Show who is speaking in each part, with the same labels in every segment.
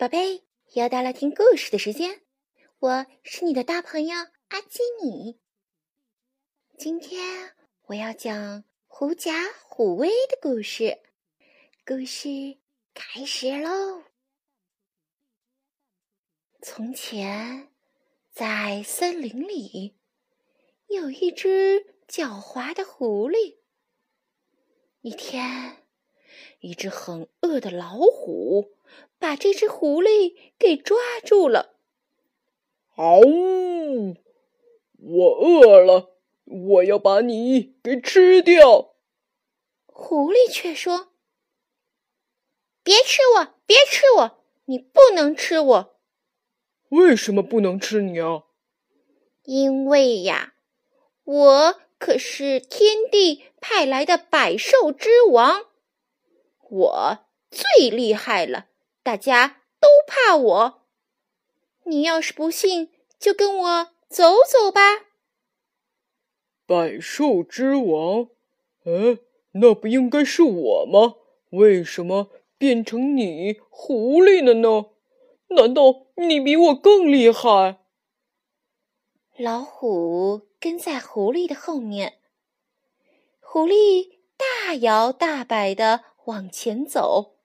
Speaker 1: 宝贝，又到了听故事的时间，我是你的大朋友阿基米。今天我要讲狐假虎威的故事，故事开始喽。从前，在森林里，有一只狡猾的狐狸。一天，一只很饿的老虎。把这只狐狸给抓住了！
Speaker 2: 嗷呜！我饿了，我要把你给吃掉。
Speaker 1: 狐狸却说：“别吃我，别吃我，你不能吃我。”
Speaker 2: 为什么不能吃你啊？
Speaker 1: 因为呀，我可是天帝派来的百兽之王，我最厉害了。大家都怕我，你要是不信，就跟我走走吧。
Speaker 2: 百兽之王，嗯，那不应该是我吗？为什么变成你狐狸了呢？难道你比我更厉害？
Speaker 1: 老虎跟在狐狸的后面，狐狸大摇大摆的往前走。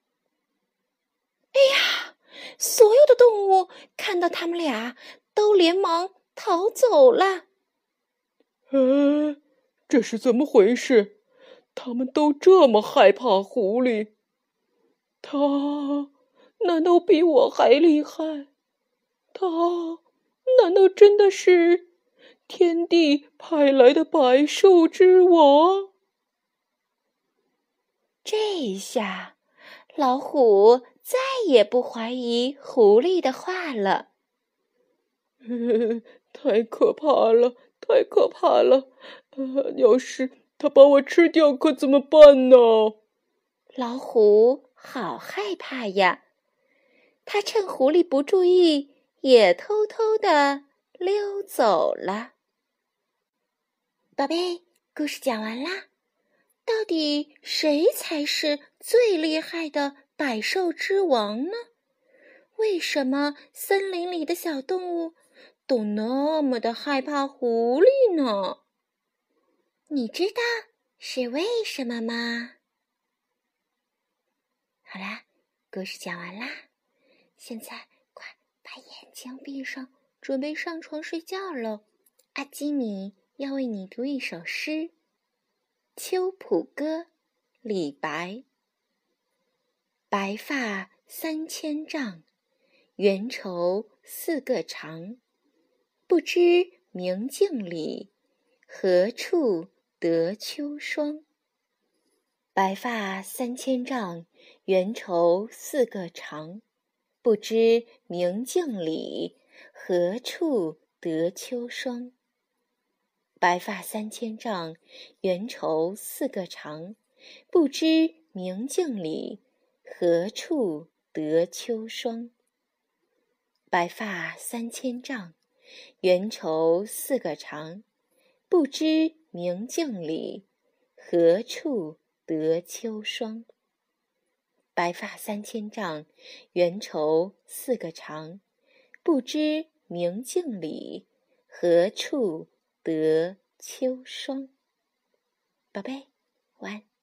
Speaker 1: 哎呀！所有的动物看到他们俩，都连忙逃走了。
Speaker 2: 嗯，这是怎么回事？他们都这么害怕狐狸？他难道比我还厉害？他难道真的是天帝派来的百兽之王？
Speaker 1: 这一下，老虎。再也不怀疑狐狸的话了。
Speaker 2: 太可怕了，太可怕了！要是它把我吃掉，可怎么办呢？
Speaker 1: 老虎好害怕呀！他趁狐狸不注意，也偷偷的溜走了。宝贝，故事讲完啦。到底谁才是最厉害的？百兽之王呢？为什么森林里的小动物都那么的害怕狐狸呢？你知道是为什么吗？好啦，故事讲完啦，现在快把眼睛闭上，准备上床睡觉喽。阿基米要为你读一首诗，《秋浦歌》，李白。白发三千丈，缘愁似个长。不知明镜里，何处得秋霜？白发三千丈，缘愁似个长。不知明镜里，何处得秋霜？白发三千丈，缘愁似个长。不知明镜里。何处得秋霜？白发三千丈，缘愁似个长。不知明镜里，何处得秋霜？白发三千丈，缘愁似个长。不知明镜里，何处得秋霜？宝贝，晚安。